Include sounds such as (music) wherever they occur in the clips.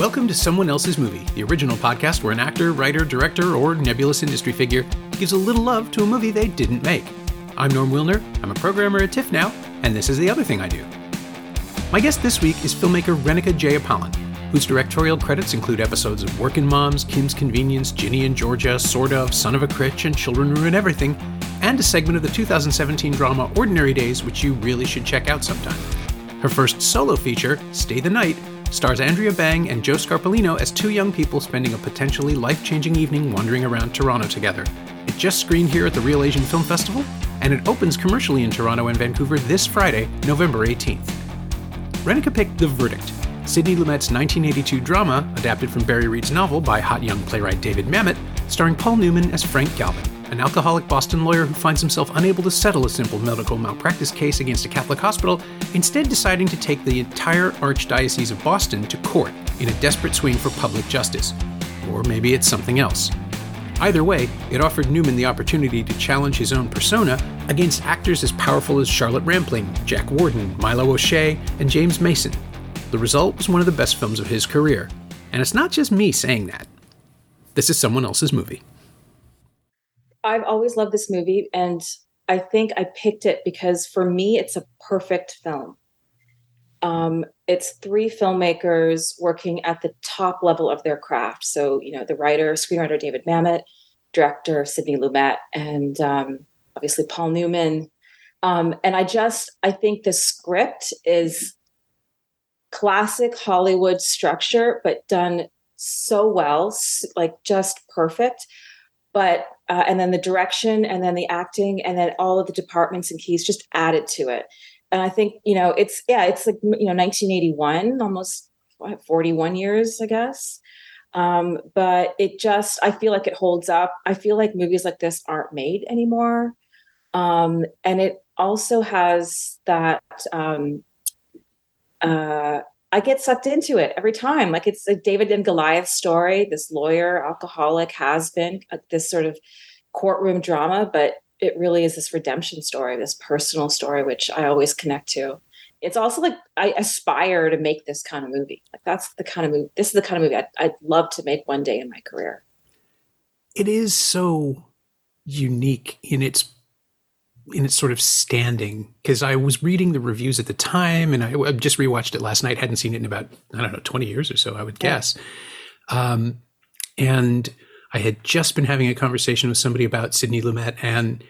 Welcome to Someone Else's Movie, the original podcast where an actor, writer, director, or nebulous industry figure gives a little love to a movie they didn't make. I'm Norm Wilner. I'm a programmer at TIFF now, and this is the other thing I do. My guest this week is filmmaker Renuka Jeyapalan, whose directorial credits include episodes of Workin' Moms, Kim's Convenience, Ginny and Georgia, Sort of, Son of a Critch, and Children Ruin Everything, and a segment of the 2017 drama Ordinary Days, which you really should check out sometime. Her first solo feature, Stay the Night, stars Andrea Bang and Joe Scarpellino as two young people spending a potentially life changing evening wandering around Toronto together. It just screened here at the Reel Asian Film Festival, and it opens commercially in Toronto and Vancouver this Friday, November 18th. Renuka picked The Verdict, Sidney Lumet's 1982 drama, adapted from Barry Reed's novel by hot young playwright David Mamet, starring Paul Newman as Frank Galvin an alcoholic Boston lawyer who finds himself unable to settle a simple medical malpractice case against a Catholic hospital, instead deciding to take the entire Archdiocese of Boston to court in a desperate swing for public justice. Or maybe it's something else. Either way, it offered Newman the opportunity to challenge his own persona against actors as powerful as Charlotte Rampling, Jack Warden, Milo O'Shea, and James Mason. The result was one of the best films of his career. And it's not just me saying that. This is someone else's movie. I've always loved this movie, and I think I picked it because for me, it's a perfect film. Um, it's three filmmakers working at the top level of their craft. So, you know, the writer, screenwriter David Mamet, director Sidney Lumet, and um, obviously Paul Newman. Um, and I just, I think the script is classic Hollywood structure, but done so well, like just perfect but uh, and then the direction and then the acting and then all of the departments and keys just added to it. And i think you know it's yeah it's like you know 1981 almost what, 41 years i guess. Um, but it just i feel like it holds up. I feel like movies like this aren't made anymore. Um, and it also has that um, uh, I get sucked into it every time. Like it's a David and Goliath story. This lawyer, alcoholic, has been uh, this sort of courtroom drama, but it really is this redemption story, this personal story, which I always connect to. It's also like I aspire to make this kind of movie. Like that's the kind of movie. This is the kind of movie I'd, I'd love to make one day in my career. It is so unique in its in its sort of standing because I was reading the reviews at the time and I, I, just rewatched it last night. Hadn't seen it in about I don't know twenty years or so. I would guess. Um, and I had just been having a conversation with somebody about Sidney Lumet and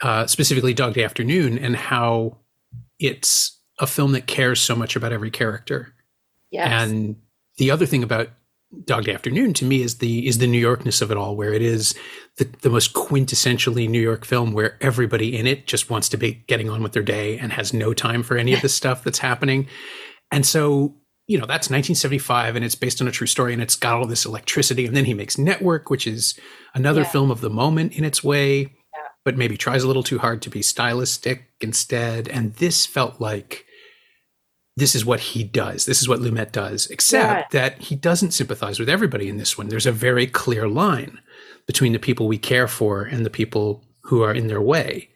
uh, specifically Dog Day Afternoon and how it's a film that cares so much about every character. Yes. And the other thing about Dog Day Afternoon to me is the is the New Yorkness of it all, where it is the, the most quintessentially New York film where everybody in it just wants to be getting on with their day and has no time for any of the (laughs) stuff that's happening. And so, you know, that's 1975 and it's based on a true story and it's got all this electricity. And then he makes Network, which is another yeah. film of the moment in its way, yeah. but maybe tries a little too hard to be stylistic instead. And this felt like this is what he does. This is what Lumet does, except yeah. that he doesn't sympathize with everybody in this one. There's a very clear line between the people we care for and the people who are in their way.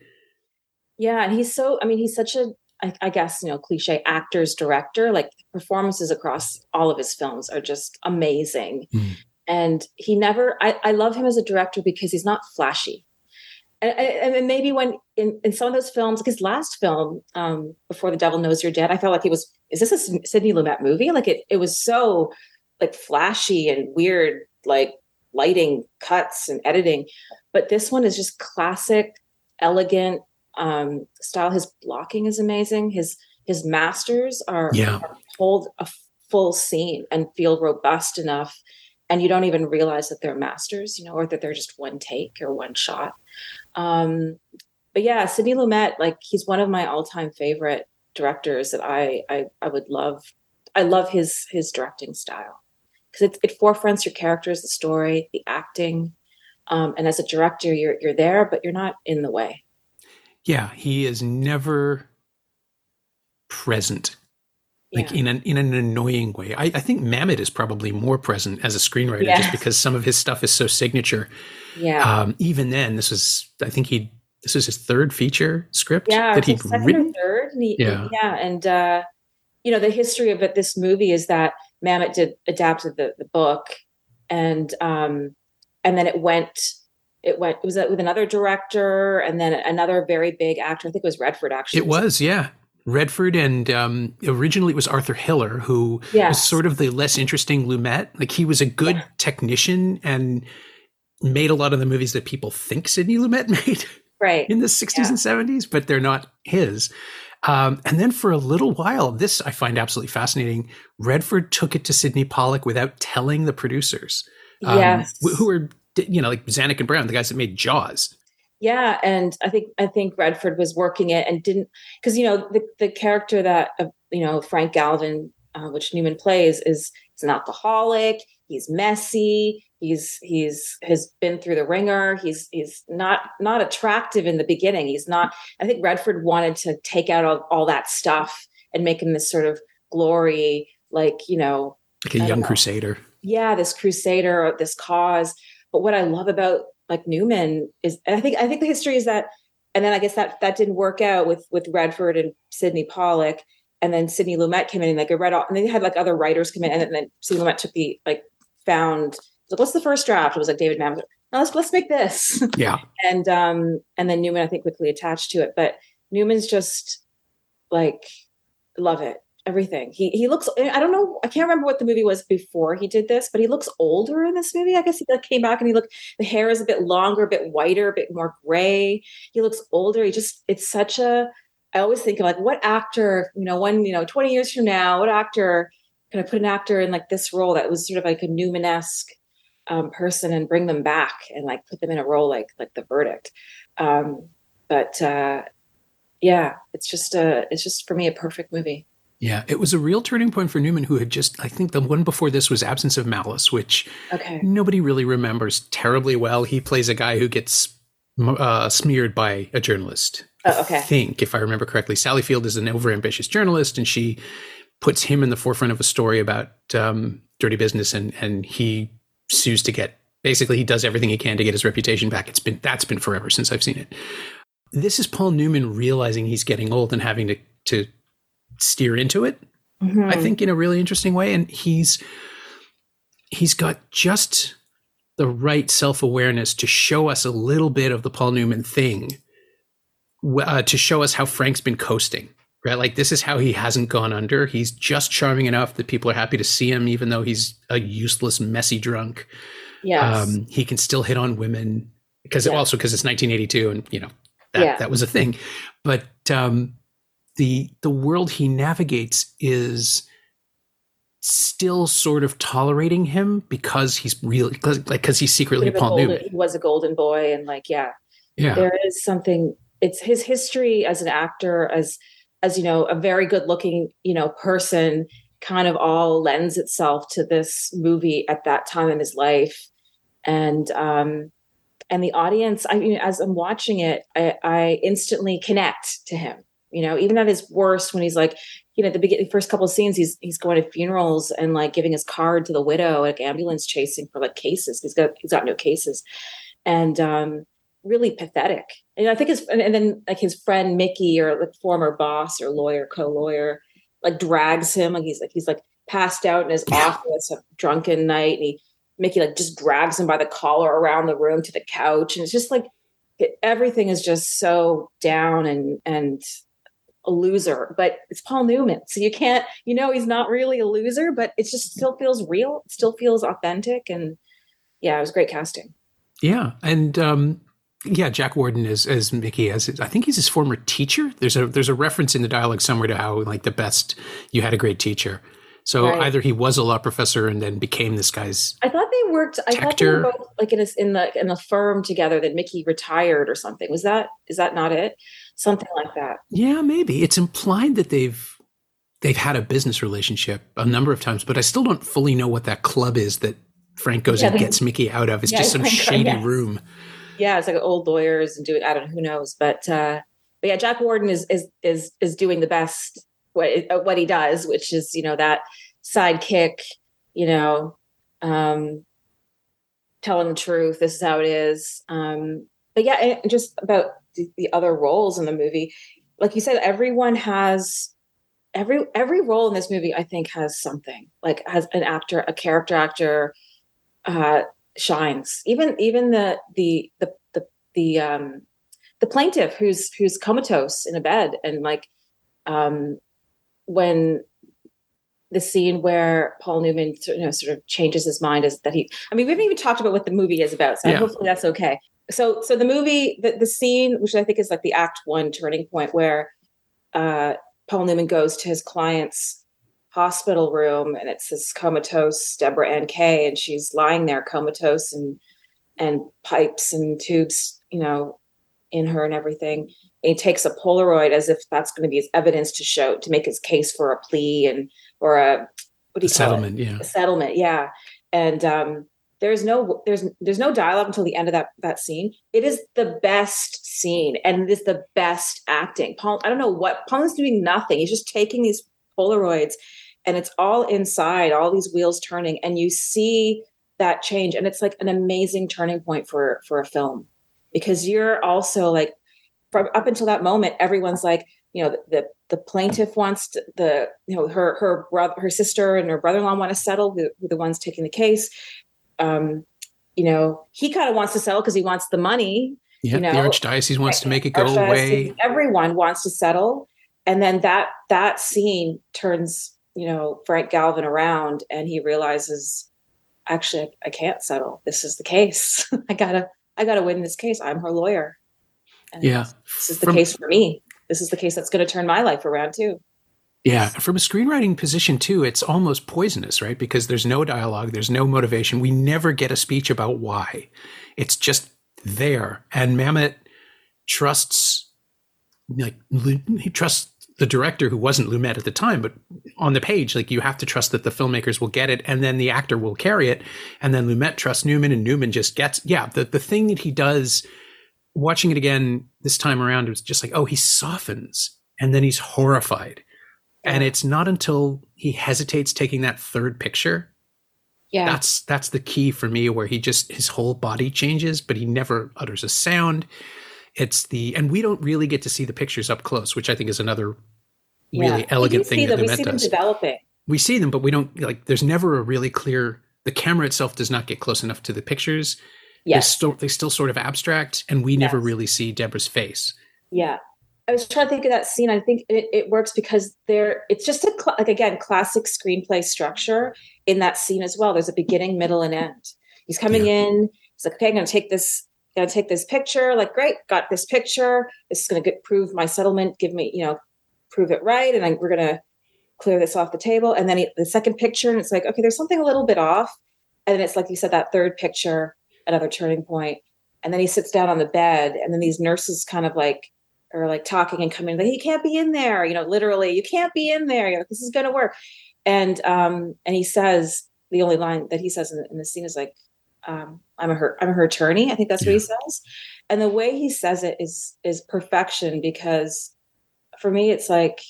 Yeah, and he's so. I mean, he's such a. I, I guess you know, cliche actor's director. Like performances across all of his films are just amazing, mm. and he never. I, I love him as a director because he's not flashy. And, and, maybe when in, in some of those films, like his last film, um, Before the Devil Knows You're Dead, I felt like it was, is this a Sidney Lumet movie? Like it, it was so like flashy and weird, like lighting cuts and editing but this one is just classic elegant um, style his blocking is amazing his his masters are, yeah. are hold a full scene and feel robust enough and you don't even realize that they're masters you know or that they're just one take or one shot um, but yeah sidney lumet like he's one of my all-time favorite directors that I, I i would love i love his his directing style because it, it forefronts your characters, the story, the acting. Um, and as a director, you're you're there, but you're not in the way. Yeah, he is never present, like yeah. in an in an annoying way. I, I, think Mamet is probably more present as a screenwriter, yes. just because some of his stuff is so signature. Yeah. Um, even then, this was I think he this was his third feature script yeah, that he'd written. Third, he, yeah, yeah, and uh, you know the history of it. This movie is that Mamet did adapted the, the book, and um, and then it went it went it was with another director and then another very big actor. I think it was Redford actually. It was, yeah. Redford and um, originally it was Arthur Hiller who yes. was sort of the less interesting Lumet. Like he was a good yeah. technician and made a lot of the movies that people think Sidney Lumet (laughs) made. Right. In the 60s yeah. and 70s, but they're not his. Um, and then for a little while, this I find absolutely fascinating. Redford took it to Sidney Pollack without telling the producers. Um, yes. Who were, you know, like Zanuck and Brown, the guys that made Jaws. Yeah, and I think I think Redford was working it and didn't because you know the the character that uh, you know Frank Galvin, uh, which Newman plays, is is an alcoholic. He's messy. He's he's has been through the ringer. He's he's not not attractive in the beginning. He's not. I think Redford wanted to take out all, all that stuff and make him this sort of glory, like you know, like a young crusader. Yeah, this crusader, this cause. But what I love about like Newman is, and I think I think the history is that, and then I guess that that didn't work out with with Redford and Sidney Pollack, and then Sidney Lumet came in and like I read all, and they had like other writers come in, and then, and then Sidney Lumet took the like found like what's the first draft? It was like David Mamet. Now let's let's make this. (laughs) Yeah. and um and then Newman I think quickly attached to it, but Newman's just like love it everything. He he looks. I don't know. I can't remember what the movie was before he did this, but he looks older in this movie. I guess he came back and he looked. The hair is a bit longer, a bit whiter, a bit more gray. He looks older. He just. It's such a. I always think of like what actor, you know, one, you know, 20 years from now, what actor can I put an actor in like this role that was sort of like a Newman-esque um, person and bring them back and like put them in a role like like the verdict. Um, but uh, yeah, it's just a it's just for me a perfect movie. Yeah, it was a real turning point for Newman, who had just, I think the one before this was Absence of Malice, which okay. nobody really remembers terribly well. He plays a guy who gets uh, smeared by a journalist. Oh, okay. I think, if I remember correctly, Sally Field is an overambitious journalist, and she puts him in the forefront of a story about um, dirty business, and and he sues to get. Basically, he does everything he can to get his reputation back. It's been that's been forever since I've seen it. This is Paul Newman realizing he's getting old and having to to steer into it. Mm-hmm. I think in a really interesting way, and he's he's got just the right self awareness to show us a little bit of the Paul Newman thing, uh, to show us how Frank's been coasting. Right, like this is how he hasn't gone under. He's just charming enough that people are happy to see him, even though he's a useless, messy drunk. Yes. Um, he can still hit on women because yeah. also because it's 1982, and you know that yeah. that was a thing. But um, the the world he navigates is still sort of tolerating him because he's really like because he's secretly Paul golden, Newman. He was a golden boy, and like yeah, yeah, there is something. It's his history as an actor, as as you know, a very good looking you know person. Kind of all lends itself to this movie at that time in his life, and um, and the audience. I mean, as I'm watching it, I, I instantly connect to him you know even at his worst when he's like you know the beginning first couple of scenes he's he's going to funerals and like giving his card to the widow like ambulance chasing for like cases. He's got he's got no cases. And um really pathetic. And i think his and, and then like his friend mickey or like former boss or lawyer co-lawyer like drags him. Like he's like he's like passed out in his office a drunken night and he mickey like just drags him by the collar around the room to the couch. And it's just like everything is just so down and and a loser, but it's Paul Newman. So you can't, you know, he's not really a loser, but it just still feels real. It still feels authentic. And yeah, it was great casting. Yeah. And, um, yeah, Jack Warden is as Mickey as I think he's his former teacher. There's a there's a reference in the dialogue somewhere to how like the best you had a great teacher. So right. either he was a law professor and then became this guy's. I thought they worked. I thought they were both like in a, in the in the firm together. That Mickey retired or something. Was that is that not it? Something like that. Yeah, maybe it's implied that they've they've had a business relationship a number of times, but I still don't fully know what that club is that Frank goes yeah, and gets Mickey out of. It's yeah, just some (laughs) shady yeah. room. Yeah, it's like old lawyers and doing I don't know who knows, but uh, but yeah, Jack Warden is is is is doing the best what uh, what he does, which is you know that sidekick, you know, um, telling the truth. This is how it is. Um, but yeah, just about the, the other roles in the movie like you said everyone has every every role in this movie I think has something like has an actor, a character actor uh, shines. Even even the the the the the um the plaintiff who's who's comatose in a bed and like um when the scene where Paul Newman you know sort of changes his mind is that he I mean we haven't even talked about what the movie is about so yeah. hopefully that's okay. So so the movie the, the scene which I think is like the act 1 turning point where uh Paul Newman goes to his client's hospital room and it's this comatose Deborah Ann Kaye and she's lying there comatose and and pipes and tubes, you know, in her and everything. And he takes a Polaroid as if that's going to be his evidence to show to make his case for a plea and or a what do you a settlement, it? yeah. A settlement, yeah. And um there's no there's there's no dialogue until the end of that that scene. It is the best scene and it is the best acting. Paul, I don't know what Paul is doing nothing. He's just taking these Polaroids and it's all inside, all these wheels turning, and you see that change. And it's like an amazing turning point for for a film. Because you're also like from up until that moment, everyone's like, you know, the, the, the plaintiff wants to, the, you know, her her brother, her sister and her brother-in-law want to settle, who the ones taking the case um, you know, he kind of wants to settle because he wants the money. Yeah, you know? the archdiocese wants to make it go away. Everyone wants to settle, and then that that scene turns, you know, Frank Galvin around, and he realizes, actually, I can't settle. This is the case. (laughs) I gotta, I gotta win this case. I'm her lawyer. And yeah, this is the From, case for me. This is the case that's going to turn my life around too. Yeah, from a screenwriting position too, it's almost poisonous, right? Because there's no dialogue, there's no motivation. We never get a speech about why. It's just there. And Mamet trusts like he trusts the director who wasn't Lumet at the time, but on the page, like you have to trust that the filmmakers will get it and then the actor will carry it. And then Lumet trusts Newman and Newman just gets, yeah, the, the thing that he does, watching it again this time around, it was just like, oh, he softens and then he's horrified and it's not until he hesitates taking that third picture. Yeah. That's that's the key for me where he just his whole body changes, but he never utters a sound. It's the and we don't really get to see the pictures up close, which I think is another really yeah. elegant thing that we see them developing. We see them, but we don't like. There's never a really clear. The camera itself does not get close enough to the pictures. Yes. They still, they're still sort of abstract, and we never really see Deborah's face. Yeah, I was trying to think of that scene. I think it, it works because there, it's just a cl- like again classic screenplay structure in that scene as well. There's a beginning, middle, and end. He's coming yeah. in. He's like, okay, I'm going to take this. Going to take this picture. Like, great, got this picture. This is going to prove my settlement. Give me, you know, prove it right, and I, we're going to clear this off the table. And then he, the second picture, and it's like, okay, there's something a little bit off. And then it's like you said, that third picture, another turning point. And then he sits down on the bed, and then these nurses kind of like or like talking and coming like you can't be in there you know literally you can't be in there you know this is going to work. And um and he says the only line that he says in the, in the scene is like um i'm a her i'm her attorney i think that's yeah. what he says. And the way he says it is is perfection because for me it's like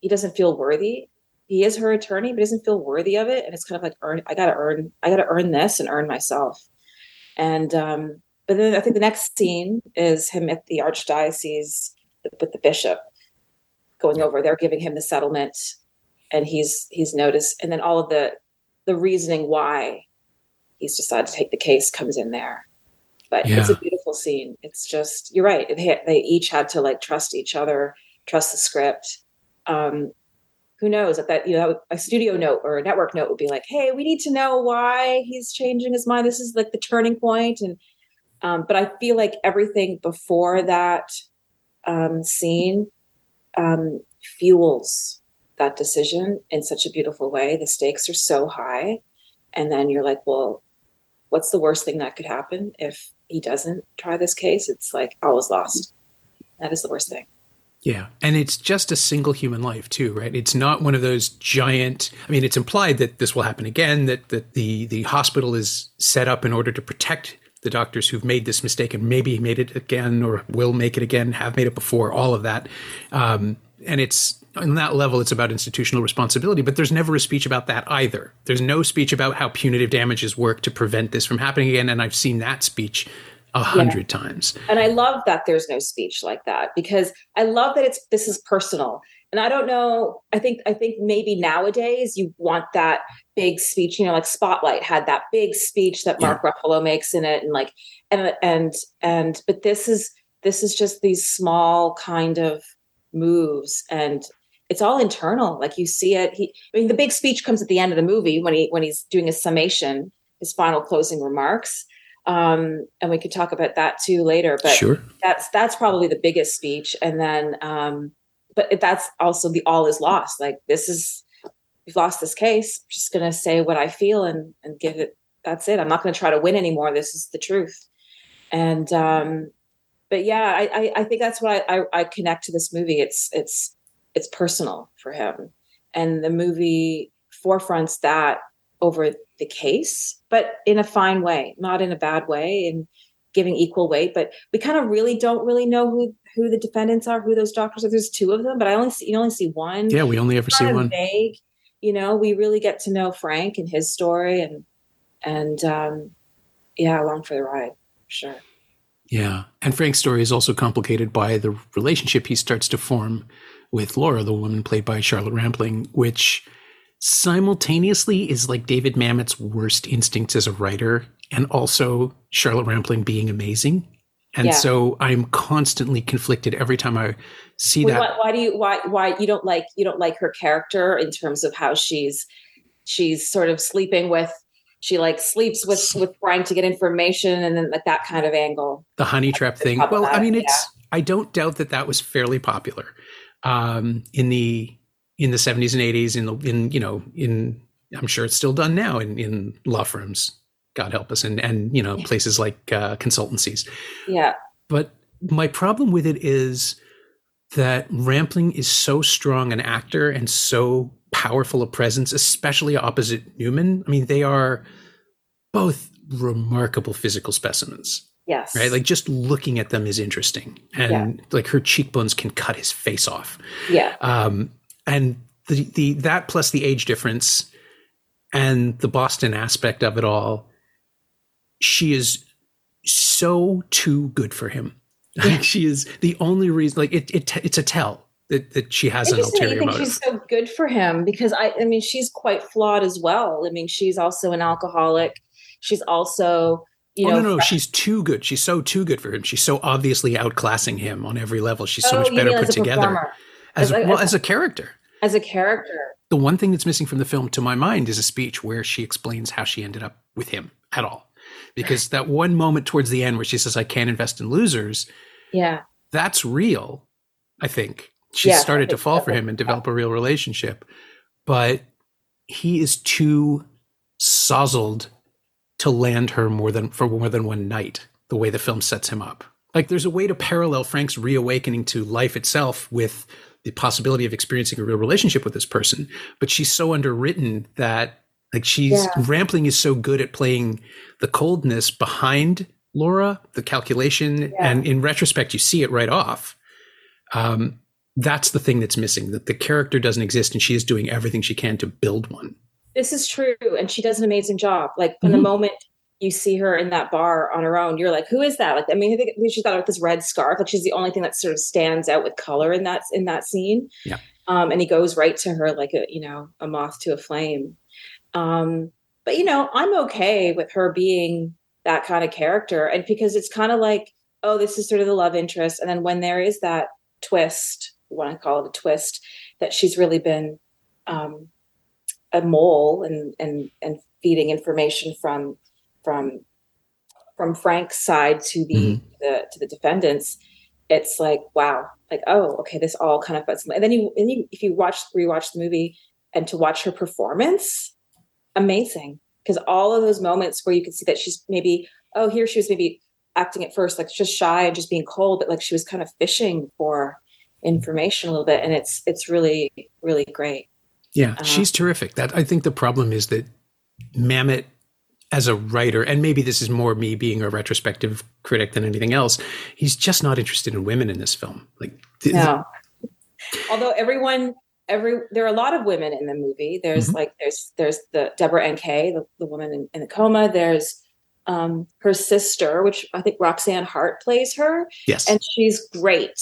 he doesn't feel worthy. He is her attorney but doesn't feel worthy of it and it's kind of like earn i gotta earn i gotta earn this and earn myself. And um but then i think the next scene is him at the archdiocese with the bishop going over there giving him the settlement and he's he's noticed and then all of the the reasoning why he's decided to take the case comes in there. But yeah. it's a beautiful scene. It's just you're right they, they each had to like trust each other trust the script. Um who knows that that you know a studio note or a network note would be like hey we need to know why he's changing his mind. This is like the turning point and um, but i feel like everything before that um, scene um, fuels that decision in such a beautiful way. The stakes are so high. And then you're like, well, what's the worst thing that could happen if he doesn't try this case? It's like all is lost. That is the worst thing. Yeah. And it's just a single human life too, right? It's not one of those giant I mean, it's implied that this will happen again, that that the the hospital is set up in order to protect the doctors who've made this mistake and maybe made it again or will make it again, have made it before, all of that. Um, and it's on that level, it's about institutional responsibility, but there's never a speech about that either. There's no speech about how punitive damages work to prevent this from happening again. And I've seen that speech a hundred yeah. times. And I love that there's no speech like that because I love that it's this is personal. And I don't know. I think I think maybe nowadays you want that big speech. You know, like Spotlight had that big speech that Mark yeah. Ruffalo makes in it, and like and and and. But this is this is just these small kind of moves, and it's all internal. Like you see it. He, I mean, the big speech comes at the end of the movie when he when he's doing his summation, his final closing remarks. Um, and we could talk about that too later. But sure. that's that's probably the biggest speech, and then. Um, but that's also the all is lost. Like this is we've lost this case. I'm just gonna say what I feel and and give it. That's it. I'm not gonna try to win anymore. This is the truth. And um, but yeah, I, I, I think that's I, I, I connect to this movie. It's it's it's personal for him, and the movie forefronts that over the case, but in a fine way, not in a bad way, and giving equal weight. But we kind of really don't really know who who the defendants are, who those doctors are. There's two of them, but I only see, you only see one. Yeah, we only ever see one. Vague, you know. We really get to know Frank and his story, and and um, yeah, along for the ride, sure. Yeah, and Frank's story is also complicated by the relationship he starts to form with Laura, the woman played by Charlotte Rampling, which simultaneously is like David Mamet's worst instincts as a writer, and also Charlotte Rampling being amazing. And yeah. so I'm constantly conflicted every time I see that. Why, why, do you why why you don't like you don't like her character in terms of how she's she's sort of sleeping with she like sleeps with with Frank to get information and then like that kind of angle. The honey trap thing. Well, I mean, it's yeah. I don't doubt that that was fairly popular um, in the in the 70s and 80s in the in you know in I'm sure it's still done now in in law firms God help us, and and you know places like uh, consultancies. Yeah. But my problem with it is that Rampling is so strong an actor and so powerful a presence, especially opposite Newman. I mean, they are both remarkable physical specimens. Yes. Right? Like just looking at them is interesting. And yeah. like her cheekbones can cut his face off. Yeah. Um, and the, the that plus the age difference and the Boston aspect of it all she is so too good for him. (laughs) Like she is the only reason. Like it, it it's a tell that, that she has an ulterior motive. She's so good for him because I, I mean, she's quite flawed as well. I mean, she's also an alcoholic. She's also, you oh, know, no, no, she's too good. She's so too good for him. She's so obviously outclassing him on every level. She's so oh, much better put together as, as, a, well as a character. As a character. The one thing that's missing from the film, to my mind, is a speech where she explains how she ended up with him at all because that one moment towards the end where she says, I can't invest in losers. Yeah. That's real, I think. She yeah, started to fall for him and develop a real relationship. But he is too sozzled to land her more than for more than one night, the way the film sets him up. Like there's a way to parallel Frank's reawakening to life itself with the possibility of experiencing a real relationship with this person. But she's so underwritten that like she's yeah. Rampling is so good at playing the coldness behind Laura, the calculation, yeah. and in retrospect, you see it right off. Um, that's the thing that's missing. That the character doesn't exist, and she is doing everything she can to build one. This is true, and she does an amazing job. Like from mm-hmm. the moment you see her in that bar on her own, you're like, "Who is that?" Like, I mean, I think she's got like this red scarf. Like she's the only thing that sort of stands out with color in that in that scene. Yeah. Um, and he goes right to her like a you know a moth to a flame. Um, but you know, I'm okay with her being that kind of character, and because it's kind of like, oh, this is sort of the love interest, and then when there is that twist, want to call it a twist, that she's really been um, a mole and and and feeding information from from from Frank's side to the, mm-hmm. the to the defendants, it's like wow, like oh, okay, this all kind of fits. And then you, and you if you watch rewatch the movie and to watch her performance, amazing because all of those moments where you can see that she's maybe oh here she was maybe acting at first like just shy and just being cold but like she was kind of fishing for information a little bit and it's it's really really great yeah uh, she's terrific that i think the problem is that mamet as a writer and maybe this is more me being a retrospective critic than anything else he's just not interested in women in this film like no. although everyone every there are a lot of women in the movie. There's mm-hmm. like there's there's the Deborah Ann Kaye, the, the woman in, in the coma. There's um, her sister, which I think Roxanne Hart plays her. Yes, and she's great.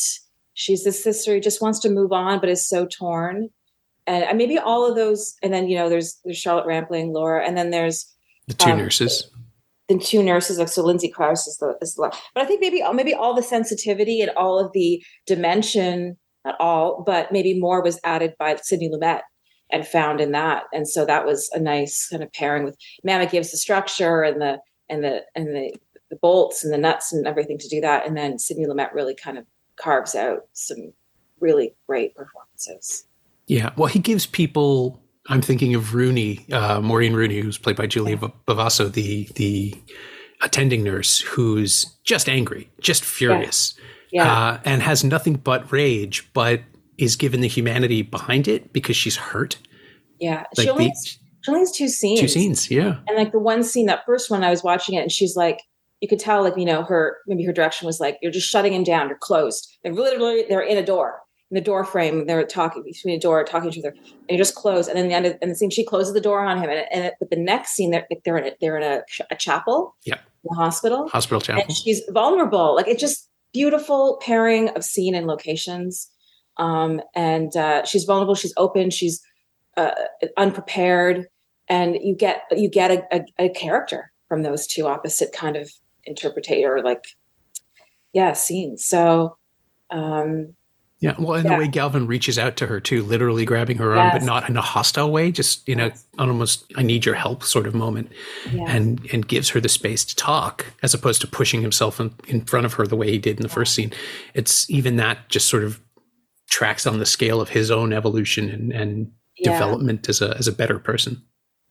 she's this sister who just wants to move on but is so torn and maybe all of those and then you know there's there's charlotte rampling laura and then there's the two um, nurses? The two nurses like so lindsay crouse is the is the but i think maybe maybe all the sensitivity and all of the dimension not all but maybe more was added by sidney lumet and found in that. And so that was a nice kind of pairing with Mamet gives the structure and the and the and the the bolts and the nuts and everything to do that. And then sidney lumet really kind of carves out some really great performances. Yeah. Well he gives people i'm thinking of rooney uh, maureen rooney who's played by julie yeah. bovasso the the attending nurse who's just angry just furious yeah. yeah. Uh, and has nothing but rage but is given the humanity behind it because she's hurt. Yeah. Like she, only the, has, she only has two scenes. Two scenes, yeah. And like the one scene, that first one, I was watching it and she's like, you could tell, like, you know, her maybe her direction was like, you're just shutting him down, you're closed. They're literally they're in a door, in the door frame, they're talking between a door, talking to each other, and you just close. And then the end of and the scene, she closes the door on him. And, and but the next scene, they're they're in a, they're in a, a chapel, yeah, the hospital, hospital chapel. And she's vulnerable. Like it's just beautiful pairing of scene and locations um, and uh, she's vulnerable she's open she's uh, unprepared and you get you get a, a, a, character from those two opposite kind of interpretator like yeah scenes so um yeah well and yeah. the way galvin reaches out to her too literally grabbing her arm but not in a hostile way just you know yes. almost i need your help sort of moment yeah. and and gives her the space to talk as opposed to pushing himself in, in front of her the way he did in the yeah. first scene it's even that just sort of tracks on the scale of his own evolution and, and development as a as a better person.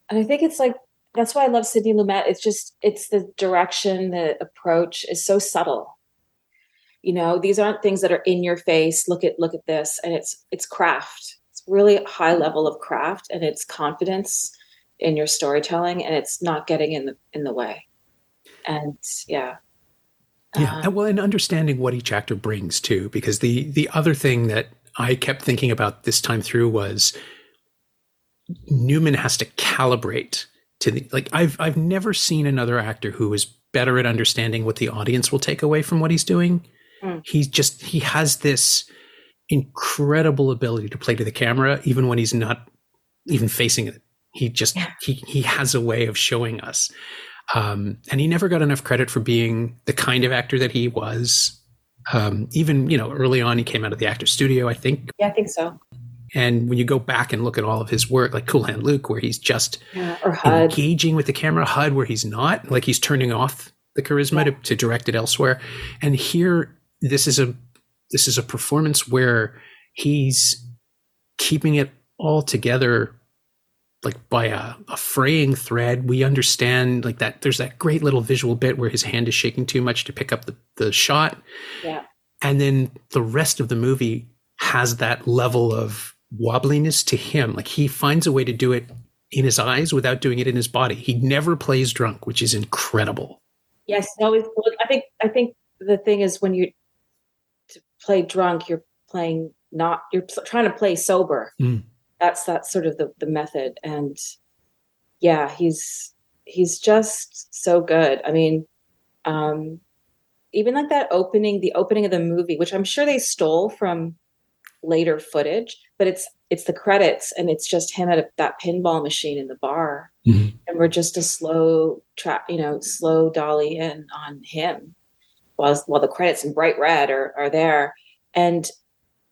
And I think it's like that's why I love Sidney Lumet. It's just it's the direction, the approach is so subtle. You know, these aren't things that are in your face. Look at look at this, and it's it's craft. It's really high level of craft, and it's confidence in your storytelling, and it's not getting in the in the way. And yeah, yeah, uh, well, and understanding what each actor brings too, because the the other thing that I kept thinking about this time through was Newman has to calibrate to the like I've I've never seen another actor who is better at understanding what the audience will take away from what he's doing. Mm. He's just he has this incredible ability to play to the camera even when he's not even facing it. He just yeah. he he has a way of showing us. Um, and he never got enough credit for being the kind of actor that he was. Um, even you know, early on, he came out of the actor studio. I think. Yeah, I think so. And when you go back and look at all of his work, like Cool Hand Luke, where he's just yeah, engaging with the camera, HUD, where he's not, like he's turning off the charisma yeah. to, to direct it elsewhere. And here, this is a this is a performance where he's keeping it all together like by a, a, fraying thread. We understand like that there's that great little visual bit where his hand is shaking too much to pick up the, the shot. Yeah. And then the rest of the movie has that level of wobbliness to him. Like he finds a way to do it in his eyes without doing it in his body. He never plays drunk, which is incredible. Yes, no, I think I think the thing is when you play drunk, you're playing not you're trying to play sober. Mm. That's that's sort of the, the method. And yeah he's he's just so good. I mean um even like that opening the opening of the movie which i'm sure they stole from later footage but it's it's the credits and it's just him at a, that pinball machine in the bar. Mm-hmm. and we're just a slow trap, you know slow dolly in on him while while the credits in bright red are, are there. And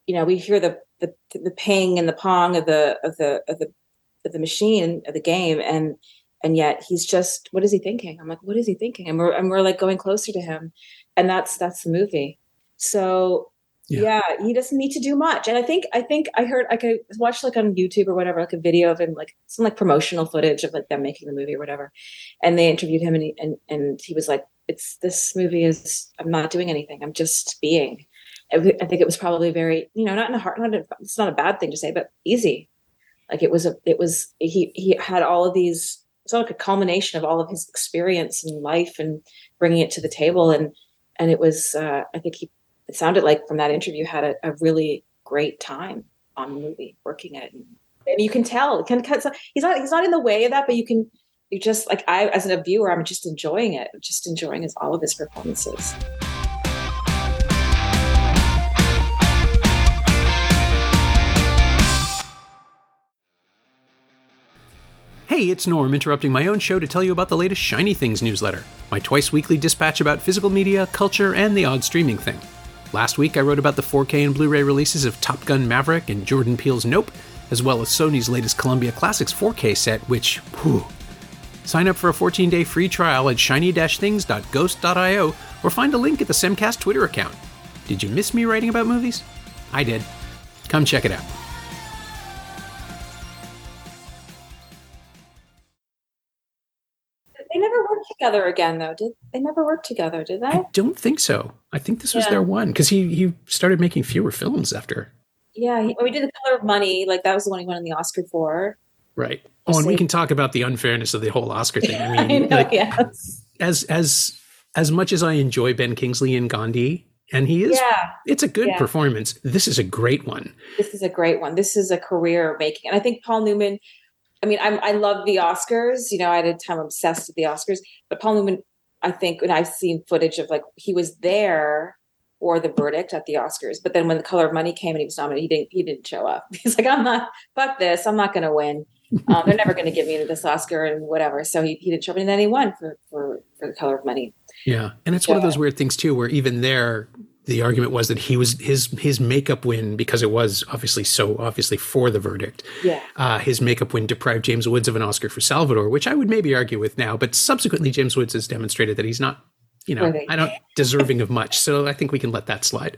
you know we hear the the the ping and the pong of the of the of the of the machine of the game. And and yet he's just what is he thinking? I'm like what is he thinking? And we're and we're like going closer to him. And that's that's the movie. So yeah. yeah. he doesn't need to do much. And i think i think i heard like i watched like on youtube or whatever like a video of him like some like promotional footage of like them making the movie or whatever. And they interviewed him and he, and, and he was like it's this movie is i'm not doing anything i'm just being I think it was probably very, you know, not in a hard, not a, it's not a bad thing to say, but easy. Like it was a, it was, he, he had all of these, it's like a culmination of all of his experience and life and bringing it to the table. And, and it was, uh, I think he, it sounded like from that interview had a, a really great time on the movie working it. And, and you can tell, can, he's not, he's not in the way of that, but you can, you just like I as a viewer, I'm just enjoying it, just enjoying his, all of his performances. Hey, it's Norm interrupting my own show to tell you about the latest Shiny Things newsletter, my twice weekly dispatch about physical media, culture, and the odd streaming thing. Last week, I wrote about the 4K and Blu ray releases of Top Gun Maverick and Jordan Peele's Nope, as well as Sony's latest Columbia Classics 4K set, which, whew, Sign up for a 14 day free trial at shiny things.ghost.io or find a link at the Semcast Twitter account. Did you miss me writing about movies? I did. Come check it out. They never worked together again, though. Did they never work together? Did they? I don't think so. I think this was Yeah. their one because he he started making fewer films after. Yeah, he, we did the Color of Money. Like that was the one he won the Oscar for. Right. Oh, and we can talk about the unfairness of the whole Oscar thing. I (laughs) I mean, know. like, yes. as as as much as I enjoy Ben Kingsley and Gandhi, and he is, Yeah. it's a good Yeah. performance. This is a great one. this is a great one. This is a career making, and I think Paul Newman. I mean, I'm, I love the Oscars. You know, I had a time obsessed with the Oscars, but Paul Newman. I think, and I've seen footage of like he was there for the verdict at the Oscars, but then when the Color of Money came and he was nominated, he didn't. He didn't show up. (laughs) He's like, I'm not. Fuck this. I'm not going to win. Um, they're never going to give me this Oscar and whatever. So he, he didn't show up, and then he won for for for the Color of Money. Yeah, and it's one of those weird things too, where even there, the argument was that he was his his makeup win because it was obviously so obviously for the verdict. Yeah. Uh, his makeup win deprived James Woods of an Oscar for Salvador, which I would maybe argue with now, but subsequently James Woods has demonstrated that he's not, you know, I don't deserving of much. So I think we can let that slide.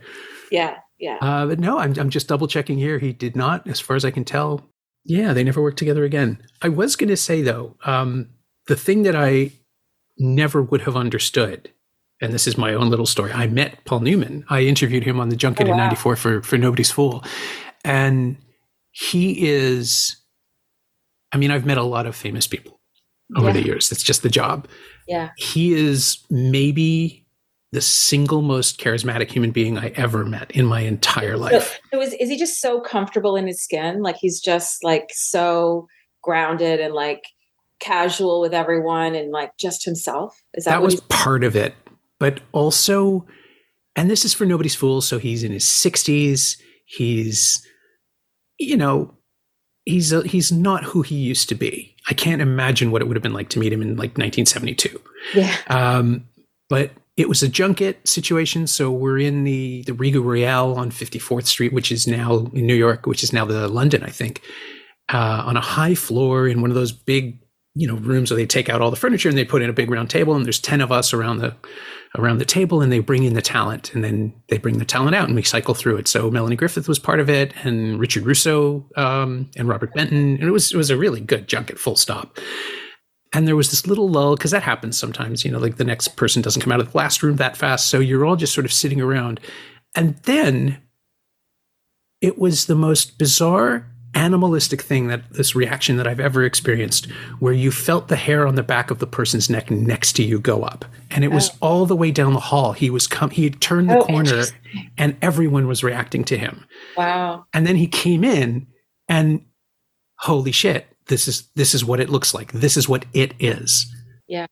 Yeah. Yeah. Uh, but no, I'm I'm just double checking here. He did not, as far as I can tell. Yeah, they never worked together again. I was going to say though, um, the thing that I never would have understood, and this is my own little story. I met Paul Newman. I interviewed him on the junket Oh, in '94 for for Nobody's Fool, and he is. I mean, I've met a lot of famous people over Yeah. the years. It's just the job Yeah. he is maybe the single most charismatic human being I ever met in my entire life. So was, is he just so comfortable in his skin? Like he's just like so grounded and like casual with everyone and like just himself. Is that, That was part of it. But also, and this is for nobody's fool. So he's in his 60s. He's, you know, he's a, he's not who he used to be. I can't imagine what it would have been like to meet him in like 1972. Yeah. Um, but it was a junket situation. So we're in the, the RIHGA Royal on 54th Street, which is now in New York, which is now the London, I think, uh, on a high floor in one of those big, you know, rooms where they take out all the furniture and they put in a big round table and there's 10 of us around the, around the table and they bring in the talent and then they bring the talent out and we cycle through it. So Melanie Griffith was part of it and Richard Russo, um, and Robert Benton. And it was, it was a really good junket full stop. And there was this little lull because that happens sometimes, you know, like the next person doesn't come out of the last room that fast. So you're all just sort of sitting around. And then it was the most bizarre animalistic thing that this reaction that I've ever experienced where you felt the hair on the back of the person's neck next to you go up. And it was oh. all the way down the hall. He was come he had turned the Oh, corner and everyone was reacting to him. Wow. And then he came in and holy shit, this is this is what it looks like. This is what it is. Yeah.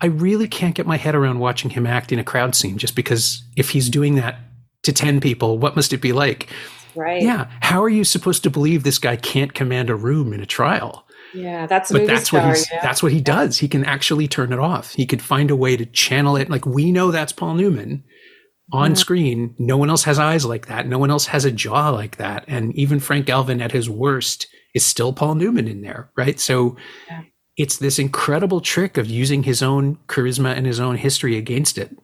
I really can't get my head around watching him act in a crowd scene just because if he's doing that to 10 people, what must it be like? Right. Yeah. How are you supposed to believe this guy can't command a room in a trial? Yeah. That's But that's star, what he's know? that's what he does. He can actually turn it off. He could find a way to channel it. Like we know that's Paul Newman on screen. No one else has eyes like that. No one else has a jaw like that. And even Frank Galvin at his worst is still Paul Newman in there, right? So Yeah. it's this incredible trick of using his own charisma and his own history against it.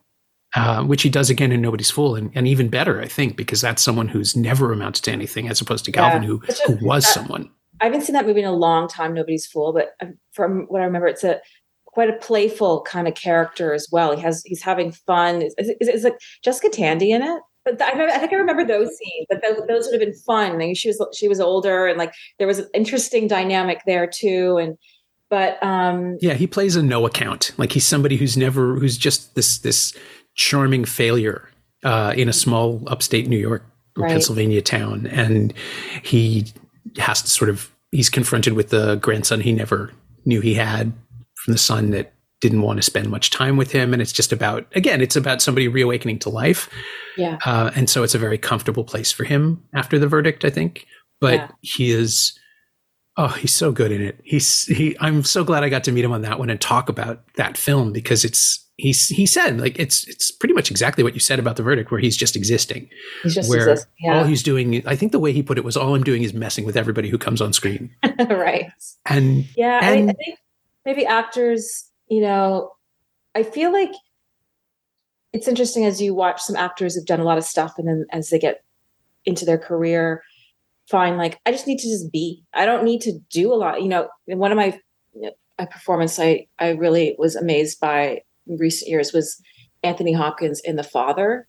Uh, which he does again in Nobody's Fool, and, and even better, I think, because that's someone who's never amounted to anything, as opposed to Yeah. Galvin, who, who was that- someone. I haven't seen that movie in a long time, Nobody's Fool, but um, from what I remember, it's a quite a playful kind of character as well. He has he's having fun. Is, is, is like Jessica Tandy in it? But I, remember, I think I remember those scenes. But those, those would have been fun. I mean, she was she was older, and like there was an interesting dynamic there too. And but um, Yeah, he plays a no account. Like he's somebody who's never, who's just this this charming failure uh, in a small upstate New York or Right. Pennsylvania town, and he has to sort of he's confronted with the grandson he never knew he had from the son that didn't want to spend much time with him, and it's just about again, it's about somebody reawakening to life, yeah, uh, and so it's a very comfortable place for him after the verdict, I think. But Yeah. he is Oh, he's so good in it. He's he. I'm so glad I got to meet him on that one and talk about that film because it's he's he said like it's it's pretty much exactly what you said about the verdict where he's just existing. He's just where existing, yeah. all he's doing. I think the way he put it was all I'm doing is messing with everybody who comes on screen. (laughs) right. And Yeah, and I, I think maybe actors, you know, I feel like it's interesting as you watch some actors have done a lot of stuff and then as they get into their career, find like, I just need to just be. I don't need to do a lot. You know, in one of my a performance I, I really was amazed by in recent years was Anthony Hopkins in The Father.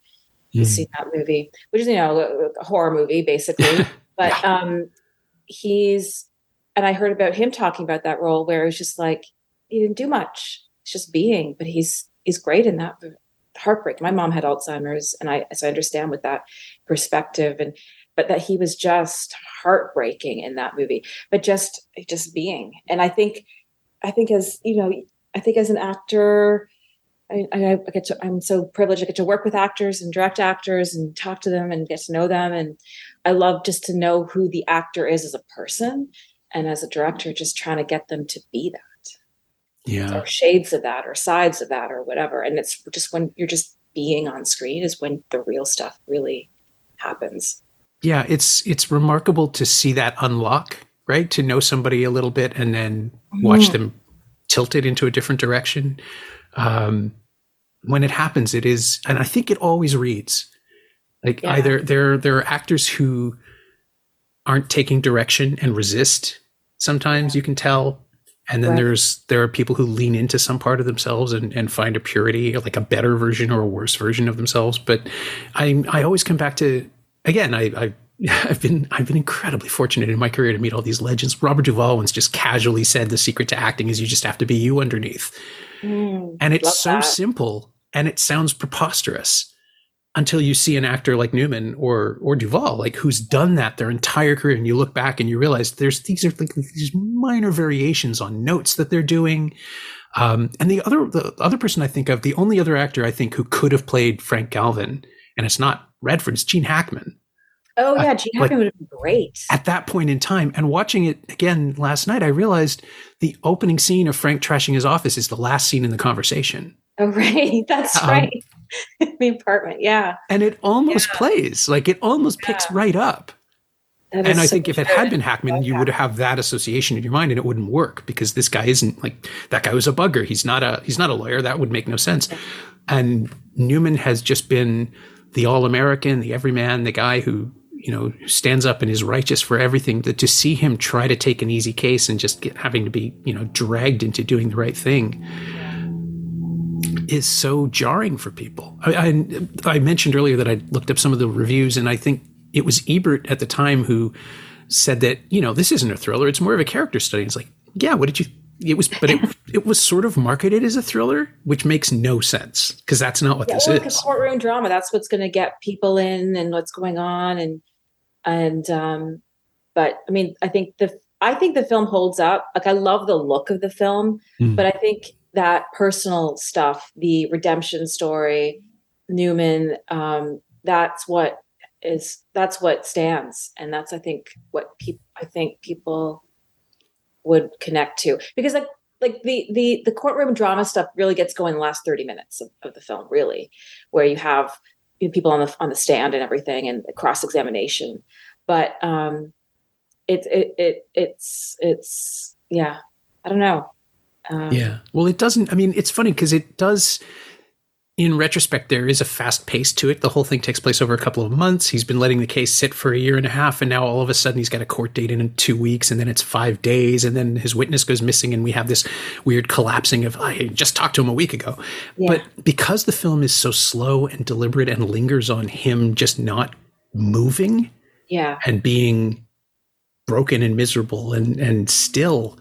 You've Mm. seen that movie, which is, you know, a, a horror movie basically. (laughs) but um he's and I heard about him talking about that role where it was just like he didn't do much. It's just being, but he's he's great in that heartbreak. My mom had Alzheimer's and I so I understand with that perspective and but that he was just heartbreaking in that movie. But just just being. And I think I think as you know, I think as an actor, I, I I get to, I'm so privileged. I get to work with actors and direct actors and talk to them and get to know them. And I love just to know who the actor is as a person and as a director, just trying to get them to be that yeah, or shades of that or sides of that or whatever. And it's just when you're just being on screen is when the real stuff really happens. yeah. It's it's remarkable to see that unlock right to know somebody a little bit and then watch Mhm. them tilted into a different direction. Um, when it happens, it is, and I think it always reads like Yeah. either there there are actors who aren't taking direction and resist. Sometimes you can tell, and then Right. there's there are people who lean into some part of themselves and, and find a purity, like a better version or a worse version of themselves. But I I always come back to again I. I (laughs) I've been I've been incredibly fortunate in my career to meet all these legends. Robert Duvall once just casually said the secret to acting is you just have to be you underneath. Mm, And it's so that. simple and it sounds preposterous until you see an actor like Newman or or Duvall, like who's done that their entire career, and you look back and you realize there's these are like these minor variations on notes that they're doing. Um, and the other the other person I think of, the only other actor I think who could have played Frank Galvin, and it's not Redford, it's Gene Hackman Oh yeah, Gene like- Hackman would have been great. at that point in time. And watching it again last night, I realized the opening scene of Frank trashing his office is the last scene in the conversation. Oh (laughs) right, that's Um, right. (laughs) the apartment, yeah. And it almost Yeah. plays like it almost picks right up. That and I so think if it had been Hackman, you would have that association in your mind, and it wouldn't work because this guy isn't like that guy was a bugger. He's not a he's not a lawyer. That would make no sense. And Newman has just been the all American, the everyman, the guy who you know stands up and is righteous for everything. That to see him try to take an easy case and just get having to be you know dragged into doing the right thing is so jarring for people. I, I, I mentioned earlier that I looked up some of the reviews, and I think it was Ebert at the time who said that you know this isn't a thriller; it's more of a character study. It's like, yeah, what did you? It was, but it it was sort of marketed as a thriller, which makes no sense because that's not what yeah, this well, like a is. courtroom drama. That's what's going to get people in and what's going on, and and um, but I mean, I think the I think the film holds up. Like I love the look of the film, Mm. but I think that personal stuff, the redemption story, Newman, um, that's what is that's what stands, and that's I think what people I think people would connect to. Because like like the the the courtroom drama stuff really gets going in the last 30 minutes of, of the film really where you have you know, people on the on the stand and everything and cross examination but um it, it it it's it's yeah i don't know um, Yeah. Well, it doesn't. I mean, it's funny because it does. In retrospect, there is a fast pace to it. The whole thing takes place over a couple of months. He's been letting the case sit for a year and a half, and now all of a sudden he's got a court date in two weeks, and then it's five days, and then his witness goes missing, and we have this weird collapsing of I just talked to him a week ago. Yeah. But because the film is so slow and deliberate and lingers on him just not moving yeah and being broken and miserable and and still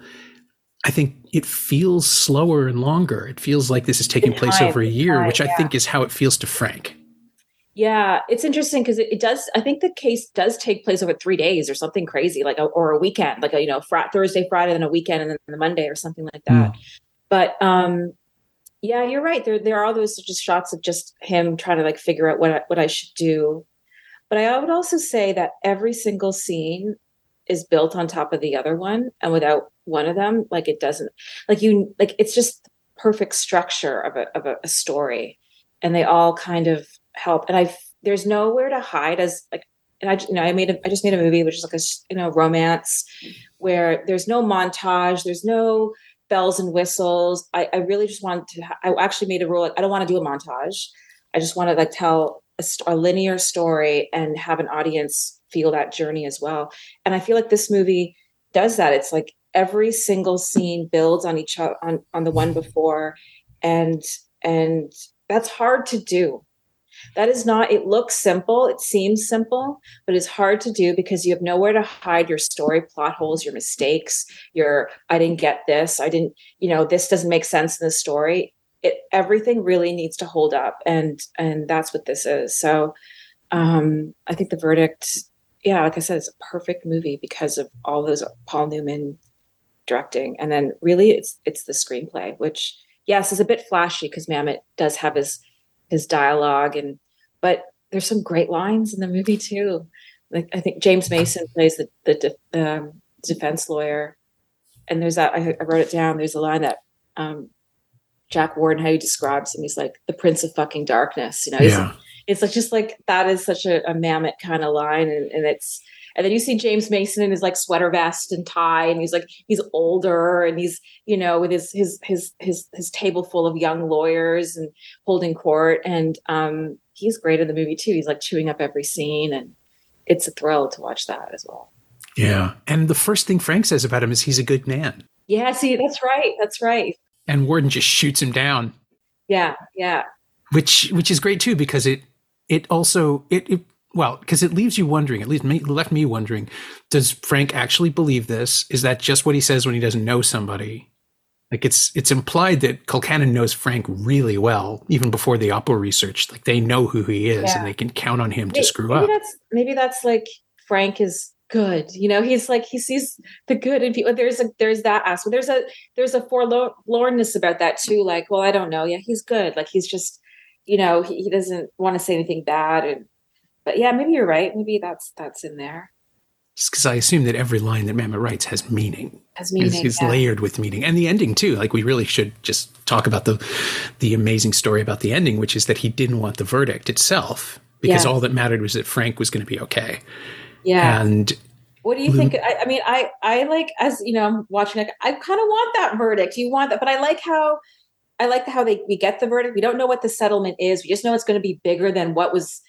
i think it feels slower and longer. It feels like this is taking In place over a year time, which i yeah. think is how it feels to frank. Yeah it's interesting because it, it does i think the case does take place over three days or something crazy like a, or a weekend like a you know fr- thursday friday then a weekend and then the monday or something like that. But um yeah you're right. There there are all those just shots of just him trying to like figure out what I, what I should do. But I would also say that every single scene is built on top of the other one and without one of them like it doesn't like you like it's just perfect structure of a of a, a story and they all kind of help and i there's nowhere to hide as like and I, you know, I made a, I just made a movie which is like a, you know, romance where there's no montage, there's no bells and whistles. I, I really just wanted to, I actually made a rule. Like, I don't want to do a montage. I just want to like tell a, a linear story and have an audience feel that journey as well. And I feel like this movie does that. It's like every single scene builds on each other on, on the one before. And, and that's hard to do that is not, it looks simple, it seems simple, but it's hard to do because you have nowhere to hide your story, plot holes, your mistakes, your, I didn't get this, I didn't, you know, this doesn't make sense in the story. It, everything really needs to hold up and and that's what this is so um i think the verdict yeah like i said it's a perfect movie because of all those paul newman directing. And then really it's it's the screenplay which yes is a bit flashy because mamet does have his his dialogue and but there's some great lines in the movie too. Like i think james mason plays the the um, defense lawyer. And there's that I, I, wrote it down there's a line that um, jack warden how he describes him he's like the prince of fucking darkness you know yeah. It's like just like that is such a, a Mamet kind of line and, and it's and then you see James Mason in his like sweater vest and tie, and he's like he's older and he's you know with his his his his his table full of young lawyers and holding court, and um, he's great in the movie too. He's like chewing up every scene, and it's a thrill to watch that as well. Yeah, and the first thing Frank says about him is he's a good man. Yeah, see, that's right, that's right. And Warden just shoots him down. Yeah, yeah. Which which is great too because it it also it, it well, because it leaves you wondering, at least me, left me wondering, does Frank actually believe this? Is that just what he says when he doesn't know somebody? Like it's it's implied that Concannon knows Frank really well, even before the Oppo research. Like they know who he is yeah. and they can count on him maybe, to screw maybe up. That's maybe that's like Frank is good. You know, he's like he sees the good in people. There's a there's that aspect. There's a there's a forlornness about that too. Like, well, I don't know. Yeah, he's good. Like he's just, you know, he, he doesn't want to say anything bad and but yeah, maybe you're right. Maybe that's that's in there. Just because I assume that every line that Mamet writes has meaning. Has meaning. It's, yeah. layered with meaning, and the ending too. Like we really should just talk about the the amazing story about the ending, which is that he didn't want the verdict itself because yes. all that mattered was that Frank was going to be okay. Yeah. And what do you think? I, I, mean, I I like as you know, I'm watching it. I kind of want that verdict. You want that, but I like how I like how they we get the verdict. We don't know what the settlement is. We just know it's going to be bigger than what was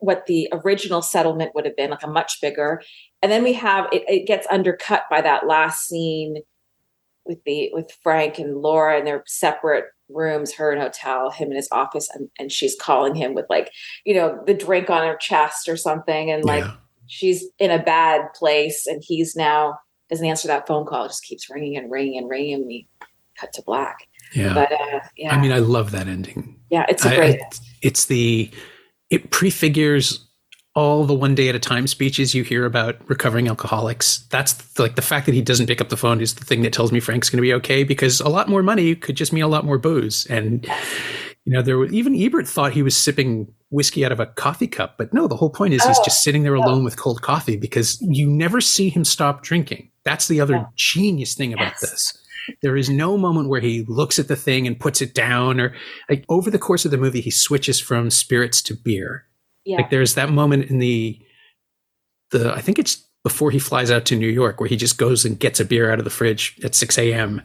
what the original settlement would have been, like a much bigger. And then we have it, it gets undercut by that last scene with the with Frank and Laura in their separate rooms, her in hotel, him in his office, and, and she's calling him with like, you know, the drink on her chest or something, and like yeah. she's in a bad place, and he's now doesn't answer that phone call, just keeps ringing and ringing and ringing, and we cut to black. Yeah. But uh, yeah. I mean, I love that ending. Yeah, it's a great. I, it's the it prefigures all the one day at a time speeches you hear about recovering alcoholics. That's like the fact that he doesn't pick up the phone is the thing that tells me Frank's going to be okay because a lot more money could just mean a lot more booze. And you know, there were even Ebert thought he was sipping whiskey out of a coffee cup, but no, the whole point is oh, he's just sitting there alone with cold coffee because you never see him stop drinking. That's the other genius thing about yes. this. There is no moment where he looks at the thing and puts it down or like over the course of the movie, he switches from spirits to beer. Yeah. Like there's that moment in the, the, I think it's before he flies out to New York where he just goes and gets a beer out of the fridge at 6 a.m.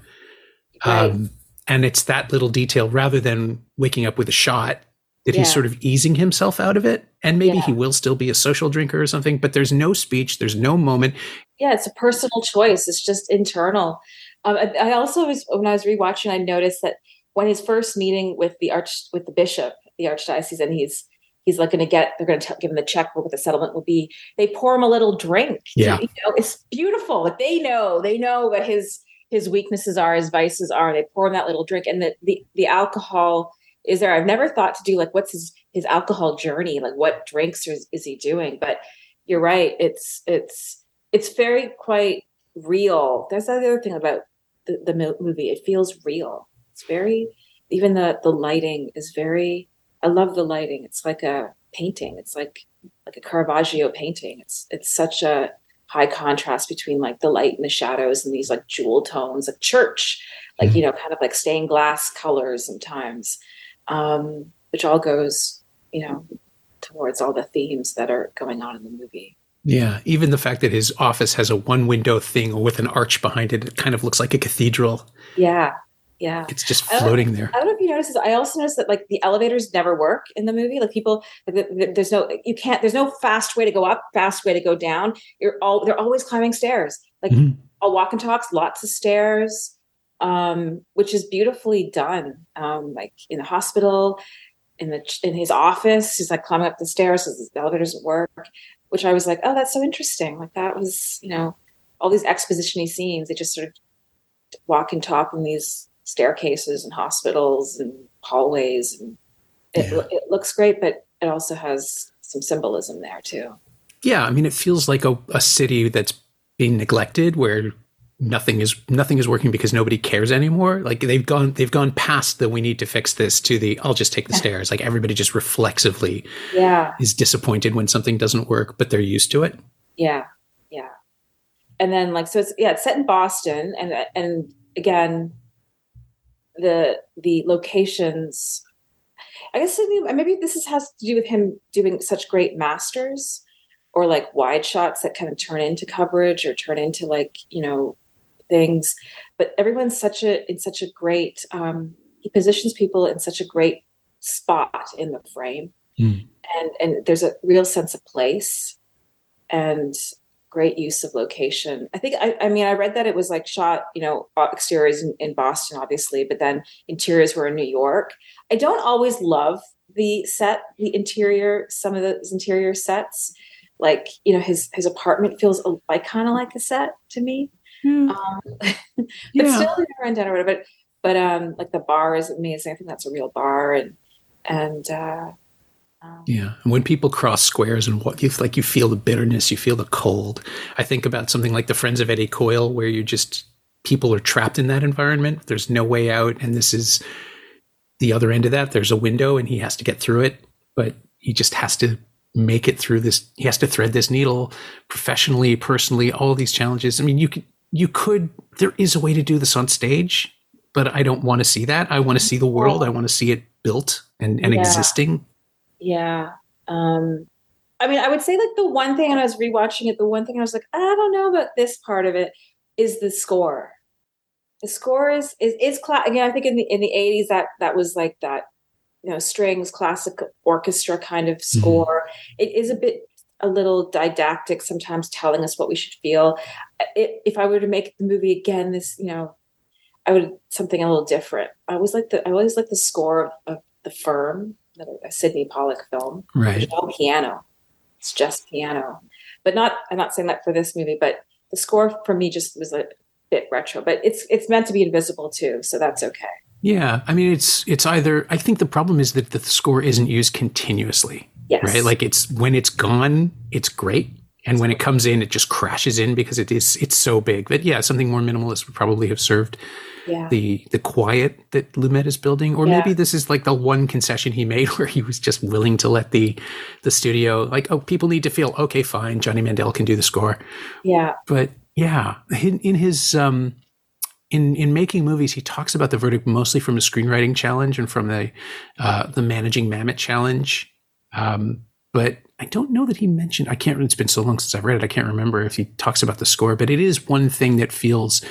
Right. Um, and it's that little detail rather than waking up with a shot that yeah. he's sort of easing himself out of it. And maybe yeah. he will still be a social drinker or something, but there's no speech, there's no moment. Yeah, it's a personal choice. It's just internal. Um, I also was when I was rewatching, I noticed that when his first meeting with the arch with the bishop, the archdiocese, and he's he's like going to get they're going to give him the checkbook what the settlement will be. They pour him a little drink. Yeah, you know, it's beautiful. But they know they know what his his weaknesses are, his vices are. They pour him that little drink, and the the, the alcohol is there. I've never thought to do like what's his his alcohol journey, like what drinks is, is he doing? But you're right. It's it's it's very quite real. That's the other thing about the, the movie. It feels real. It's very even the the lighting is very. I love the lighting. It's like a painting. It's like like a Caravaggio painting. It's it's such a high contrast between like the light and the shadows and these like jewel tones, like church, like, you know, kind of like stained glass colors sometimes, um, which all goes, you know, towards all the themes that are going on in the movie. Yeah, even the fact that his office has a one window thing with an arch behind it, it kind of looks like a cathedral. Yeah, yeah. It's just floating there. I don't know if you noticed this. I also noticed that like the elevators never work in the movie. Like people, there's no, you can't, there's no fast way to go up, fast way to go down. You're all, they're always climbing stairs. Like mm-hmm. all walk and talks, lots of stairs, um, which is beautifully done. Um, like in the hospital, in the in his office, he's like climbing up the stairs because the elevators work which I was like, oh, that's so interesting. Like that was, you know, all these expositiony scenes. They just sort of walk and talk in these staircases and hospitals and hallways, and it, yeah. it looks great, but it also has some symbolism there too. Yeah, I mean, it feels like a, a city that's being neglected, where nothing is nothing is working because nobody cares anymore. Like they've gone they've gone past the we need to fix this to the i'll just take the stairs. Like everybody just reflexively yeah. is disappointed when something doesn't work but they're used to it. Yeah. Yeah. And then like so it's yeah it's set in boston and and again the the locations i guess maybe this is, has to do with him doing such great masters or like wide shots that kind of turn into coverage or turn into like you know things but everyone's such a in such a great um he positions people in such a great spot in the frame. Mm. and and there's a real sense of place and great use of location. I think I, I mean i read that it was like shot you know exteriors in, in boston obviously but then interiors were in new york. I don't always love the set the interior some of the interior sets. Like you know his his apartment feels like kind of like a set to me um, (laughs) but yeah. still down or whatever. But but um, like the bar is amazing. I think that's a real bar, and and uh, um, yeah. And when people cross squares and what you like, you feel the bitterness, you feel the cold. I think about something like the Friends of Eddie Coyle, where you just people are trapped in that environment. There's no way out, and this is the other end of that. There's a window, and he has to get through it, but he just has to make it through this. He has to thread this needle professionally, personally, all these challenges. I mean, you could you could there is a way to do this on stage but i don't want to see that i want to see the world i want to see it built and, and yeah. existing yeah um i mean i would say like the one thing and i was rewatching it the one thing i was like i don't know about this part of it is the score the score is is is cla- again i think in the in the 80s that that was like that you know strings classic orchestra kind of mm-hmm. score mm-hmm. it is a bit a little didactic sometimes telling us what we should feel. It, if i were to make the movie again this you know i would something a little different. I always like the i always like the score of, the firm a sidney pollack film. Right. All piano. It's just piano. But not i'm not saying that for this movie but the score for me just was a bit retro but it's it's meant to be invisible too so that's okay. Yeah i mean it's it's either i think the problem is that the score isn't used continuously Yes. Right. Like it's when it's gone, it's great. And when it comes in, it just crashes in because it is it's so big. But yeah, something more minimalist would probably have served yeah. the the quiet that Lumet is building. Or yeah. maybe this is like the one concession he made (laughs) where he was just willing to let the the studio like, oh, people need to feel okay, fine, Johnny Mandel can do the score. Yeah. But yeah, in, in his um in in making movies, he talks about the verdict mostly from a screenwriting challenge and from the uh, the managing Mamet challenge. Um, but I don't know that he mentioned. I can't. It's been so long since I've read it. I can't remember if he talks about the score. But it is one thing that feels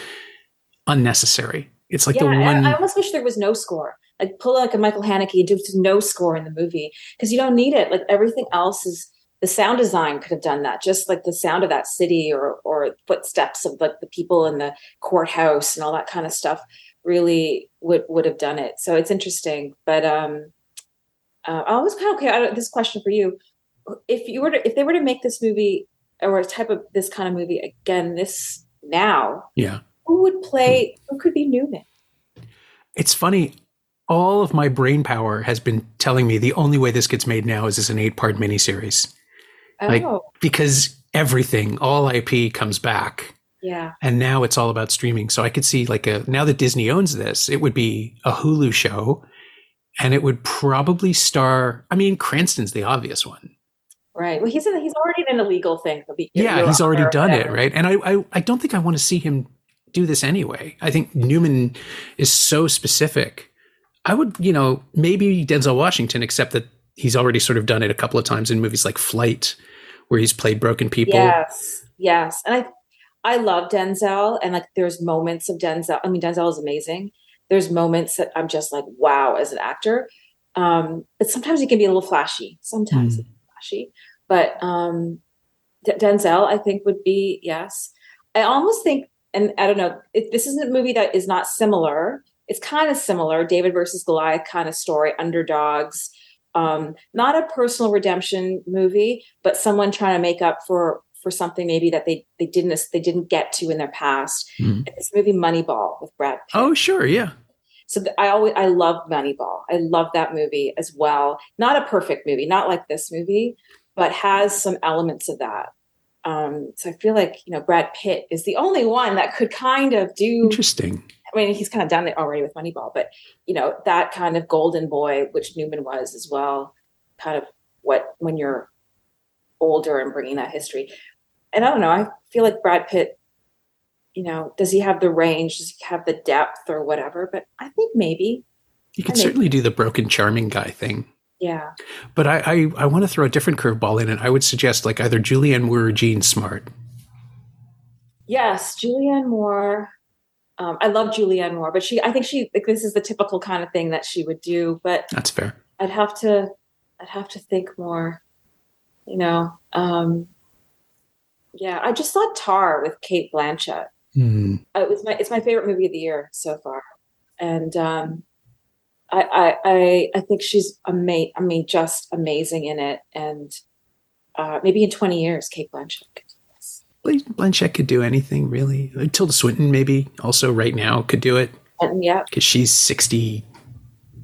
unnecessary. It's like yeah, the one. I, I almost wish there was no score. Like pull like a Michael Haneke and do no score in the movie because you don't need it. Like everything else is the sound design could have done that. Just like the sound of that city or or footsteps of like the people in the courthouse and all that kind of stuff really would would have done it. So it's interesting, but um uh, I was kind of okay. this question for you: If you were to, if they were to make this movie or a type of this kind of movie again, this now, yeah, who would play? Who could be Newman? It's funny. All of my brain power has been telling me the only way this gets made now is as an eight-part miniseries. Oh. Like, because everything, all IP comes back. Yeah. And now it's all about streaming. So I could see like a now that Disney owns this, it would be a Hulu show and it would probably star. I mean, Cranston's the obvious one. Right. Well, he's in, he's already in an illegal thing. yeah, he's already done it, right? And I, I I don't think I want to see him do this anyway. I think Newman is so specific. I would, you know, maybe Denzel Washington, except that he's already sort of done it a couple of times in movies like Flight, where he's played broken people. Yes, yes, and I I love Denzel, and like there's moments of Denzel. I mean, Denzel is amazing. There's moments that I'm just like, wow, as an actor. Um, but sometimes it can be a little flashy. Sometimes mm. flashy, but um, D- Denzel, I think, would be yes. I almost think, and I don't know, if this isn't a movie that is not similar. It's kind of similar, David versus Goliath kind of story, underdogs. Um, not a personal redemption movie, but someone trying to make up for for something maybe that they they didn't they didn't get to in their past. Mm. This movie Moneyball with Brad. Pitt. Oh, sure, yeah. So I always I love Moneyball. I love that movie as well. Not a perfect movie, not like this movie, but has some elements of that. Um, so I feel like you know Brad Pitt is the only one that could kind of do interesting. I mean, he's kind of done it already with Moneyball, but you know that kind of golden boy, which Newman was as well. Kind of what when you're older and bringing that history and I don't know, I feel like Brad Pitt, you know, does he have the range? Does he have the depth or whatever? But I think maybe. You could certainly do the broken charming guy thing. Yeah. But I, I, I want to throw a different curveball in, and I would suggest like either Julianne Moore or Jean Smart. Yes, Julianne Moore. Um, I love Julianne Moore, but she, I think she, like, this is the typical kind of thing that she would do. But that's fair. I'd have to, I'd have to think more. You know, um, yeah, I just saw Tar with Cate Blanchett. Mm. It was my it's my favorite movie of the year so far, and um, I, I I think she's amazing. I mean, just amazing in it. And uh, maybe in twenty years, Cate Blanchett. Blanchett could do anything really. Tilda Swinton maybe also right now could do it. And, yeah, because she's sixty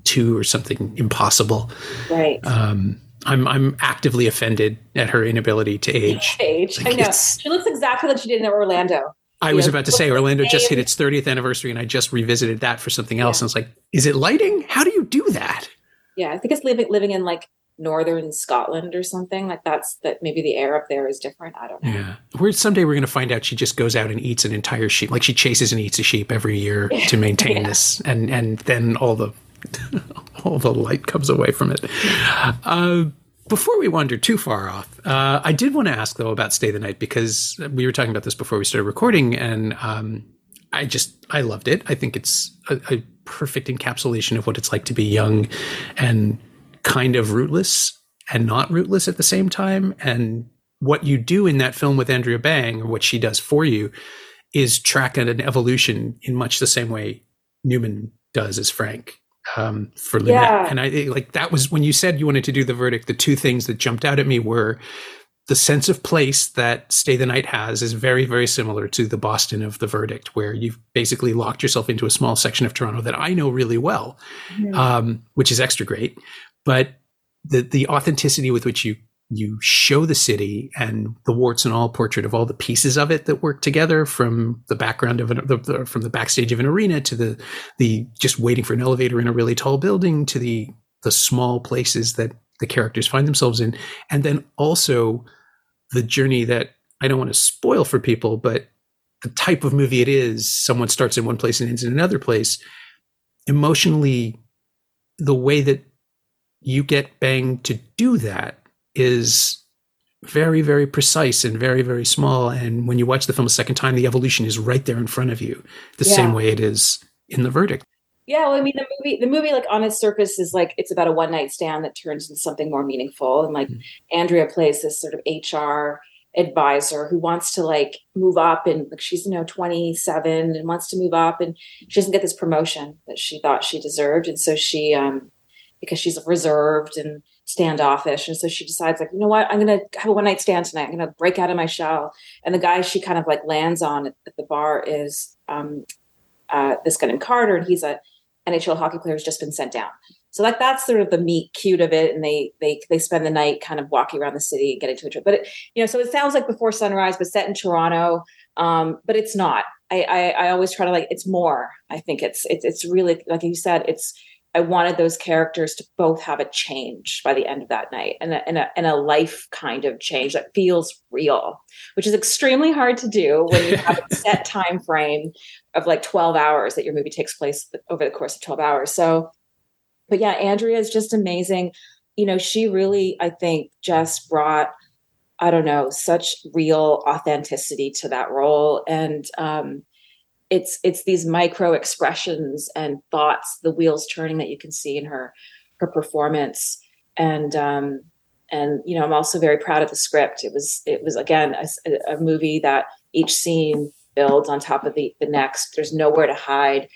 two or something impossible. Right. Um, I'm I'm actively offended at her inability to age. age, like I know. She looks exactly like she did in Orlando. I was about to say Orlando just hit its 30th anniversary, and I just revisited that for something else. Yeah. And it's like, is it lighting? How do you do that? Yeah, I think it's living living in like northern Scotland or something like that's that. Maybe the air up there is different. I don't know. Yeah, we're someday we're going to find out. She just goes out and eats an entire sheep, like she chases and eats a sheep every year (laughs) to maintain yeah. this, and and then all the (laughs) all the light comes away from it. Uh, before we wander too far off, uh, I did want to ask though about Stay the Night because we were talking about this before we started recording, and um, I just I loved it. I think it's a, a, perfect encapsulation of what it's like to be young and kind of rootless and not rootless at the same time. And what you do in that film with Andrea Bang, what she does for you, is track an evolution in much the same way Newman does as Frank um, for Lynette. Yeah. And I like that was when you said you wanted to do the verdict. The two things that jumped out at me were the sense of place that Stay the Night has is very, very similar to the Boston of the verdict, where you've basically locked yourself into a small section of Toronto that I know really well, mm-hmm. um, which is extra great. But the the authenticity with which you you show the city and the warts and all portrait of all the pieces of it that work together from the background of an, the, the, from the backstage of an arena to the the just waiting for an elevator in a really tall building to the the small places that the characters find themselves in. And then also the journey that I don't want to spoil for people but the type of movie it is someone starts in one place and ends in another place. Emotionally the way that you get bang to do that is very, very precise and very, very small. And when you watch the film a second time, the evolution is right there in front of you, the yeah. same way it is in the verdict. Yeah, well, I mean, the movie, the movie, like on its surface, is like it's about a one night stand that turns into something more meaningful. And like mm-hmm. Andrea plays this sort of HR advisor who wants to like move up, and like she's you know twenty seven and wants to move up, and she doesn't get this promotion that she thought she deserved, and so she, um, because she's reserved and standoffish. And so she decides, like, you know what, I'm going to have a one night stand tonight. I'm going to break out of my shell. And the guy she kind of like lands on at, at the bar is um, uh, this guy named Carter, and he's a NHL hockey player who's just been sent down. So like that's sort of the meet cute of it, and they they they spend the night kind of walking around the city and getting to each other. But it, you know, so it sounds like Before Sunrise, but set in Toronto. Um, but it's not. I, I I always try to like it's more. I think it's it's it's really like you said. It's I wanted those characters to both have a change by the end of that night and a, and a, and a life kind of change that feels real, which is extremely hard to do when you have a (laughs) set time frame of like 12 hours that your movie takes place over the course of 12 hours. So, but yeah, Andrea is just amazing. You know, she really, I think, just brought, I don't know, such real authenticity to that role. And, um, it's it's these micro expressions and thoughts the wheels turning that you can see in her her performance. And um and you know i'm also very proud of the script. It was it was again a, a movie that each scene builds on top of the the next. There's nowhere to hide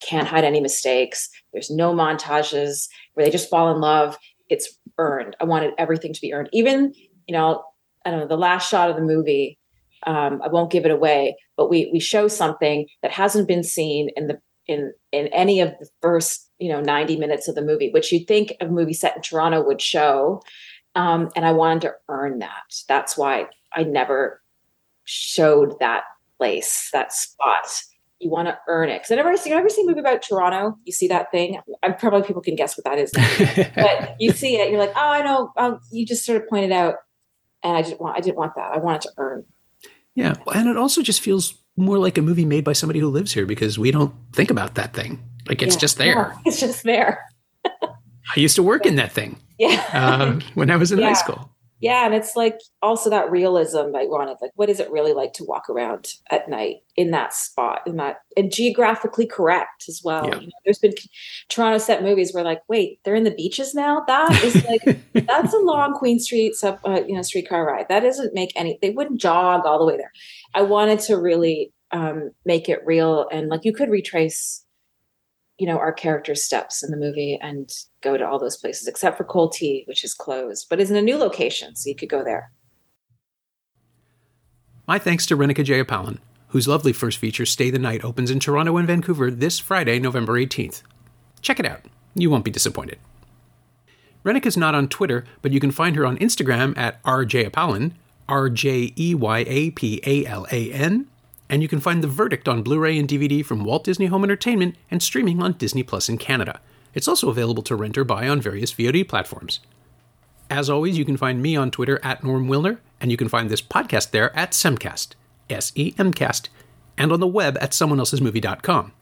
can't hide any mistakes. There's no montages where they just fall in love. It's earned. I wanted everything to be earned. Even you know i don't know the last shot of the movie um, I won't give it away, but we we show something that hasn't been seen in the in in any of the first you know 90 minutes of the movie, which you'd think a movie set in Toronto would show. Um, and I wanted to earn that. That's why I never showed that place, that spot. You want to earn it because I never see. You ever see a movie about Toronto? You see that thing? I'm probably people can guess what that is, (laughs) but you see it. You're like, oh, I know. Um, you just sort of pointed out, and I didn't want. I didn't want that. I wanted to earn yeah. And it also just feels more like a movie made by somebody who lives here because we don't think about that thing. Like it's yeah. just there. Yeah, it's just there. I used to work in (laughs) that thing. Yeah. Um, when I was in yeah. high school. Yeah. And it's like also that realism I wanted. Like, what is it really like to walk around at night in that spot, in that, and geographically correct as well. You know, there's been Toronto set movies where, like, wait, they're in the beaches now? That is like, (laughs) that's a long Queen Street, sub, uh, you know, streetcar ride. That doesn't make any, they wouldn't jog all the way there. I wanted to really um, make it real. And like, you could retrace you know our character steps in the movie and go to all those places except for Cold Tea which is closed but is in a new location so you could go there. My thanks to Renuka Jeyapalan whose lovely first feature stay the night opens in toronto and vancouver this friday november 18th check it out. You won't be disappointed. Renuka's not on Twitter, but you can find her on Instagram at rjeyapalan, R J E Y A P A L A N, and you can find The Verdict on Blu ray and DVD from Walt Disney Home Entertainment and streaming on Disney Plus in Canada. It's also available to rent or buy on various VOD platforms. As always, you can find me on Twitter at Norm Wilner, and you can find this podcast there at Semcast, S E M Cast, and on the web at someoneelsesmovie.com.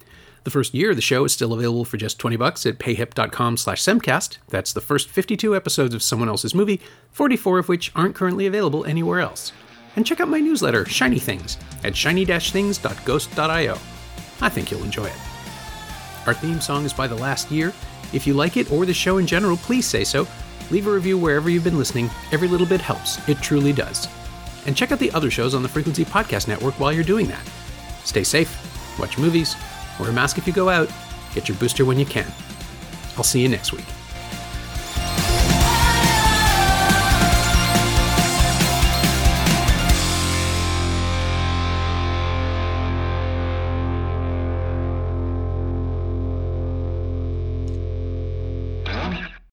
The first year of the show is still available for just 20 bucks at payhip.com slash semcast. That's the first 52 episodes of Someone Else's Movie, 44 of which aren't currently available anywhere else and check out my newsletter, Shiny Things, at shiny-things.ghost.io. I think you'll enjoy it. Our theme song is by The Last Year. If you like it or the show in general, please say so. Leave a review wherever you've been listening. Every little bit helps. It truly does. And check out the other shows on the Frequency Podcast Network while you're doing that. Stay safe, watch movies, wear a mask if you go out, get your booster when you can. I'll see you next week.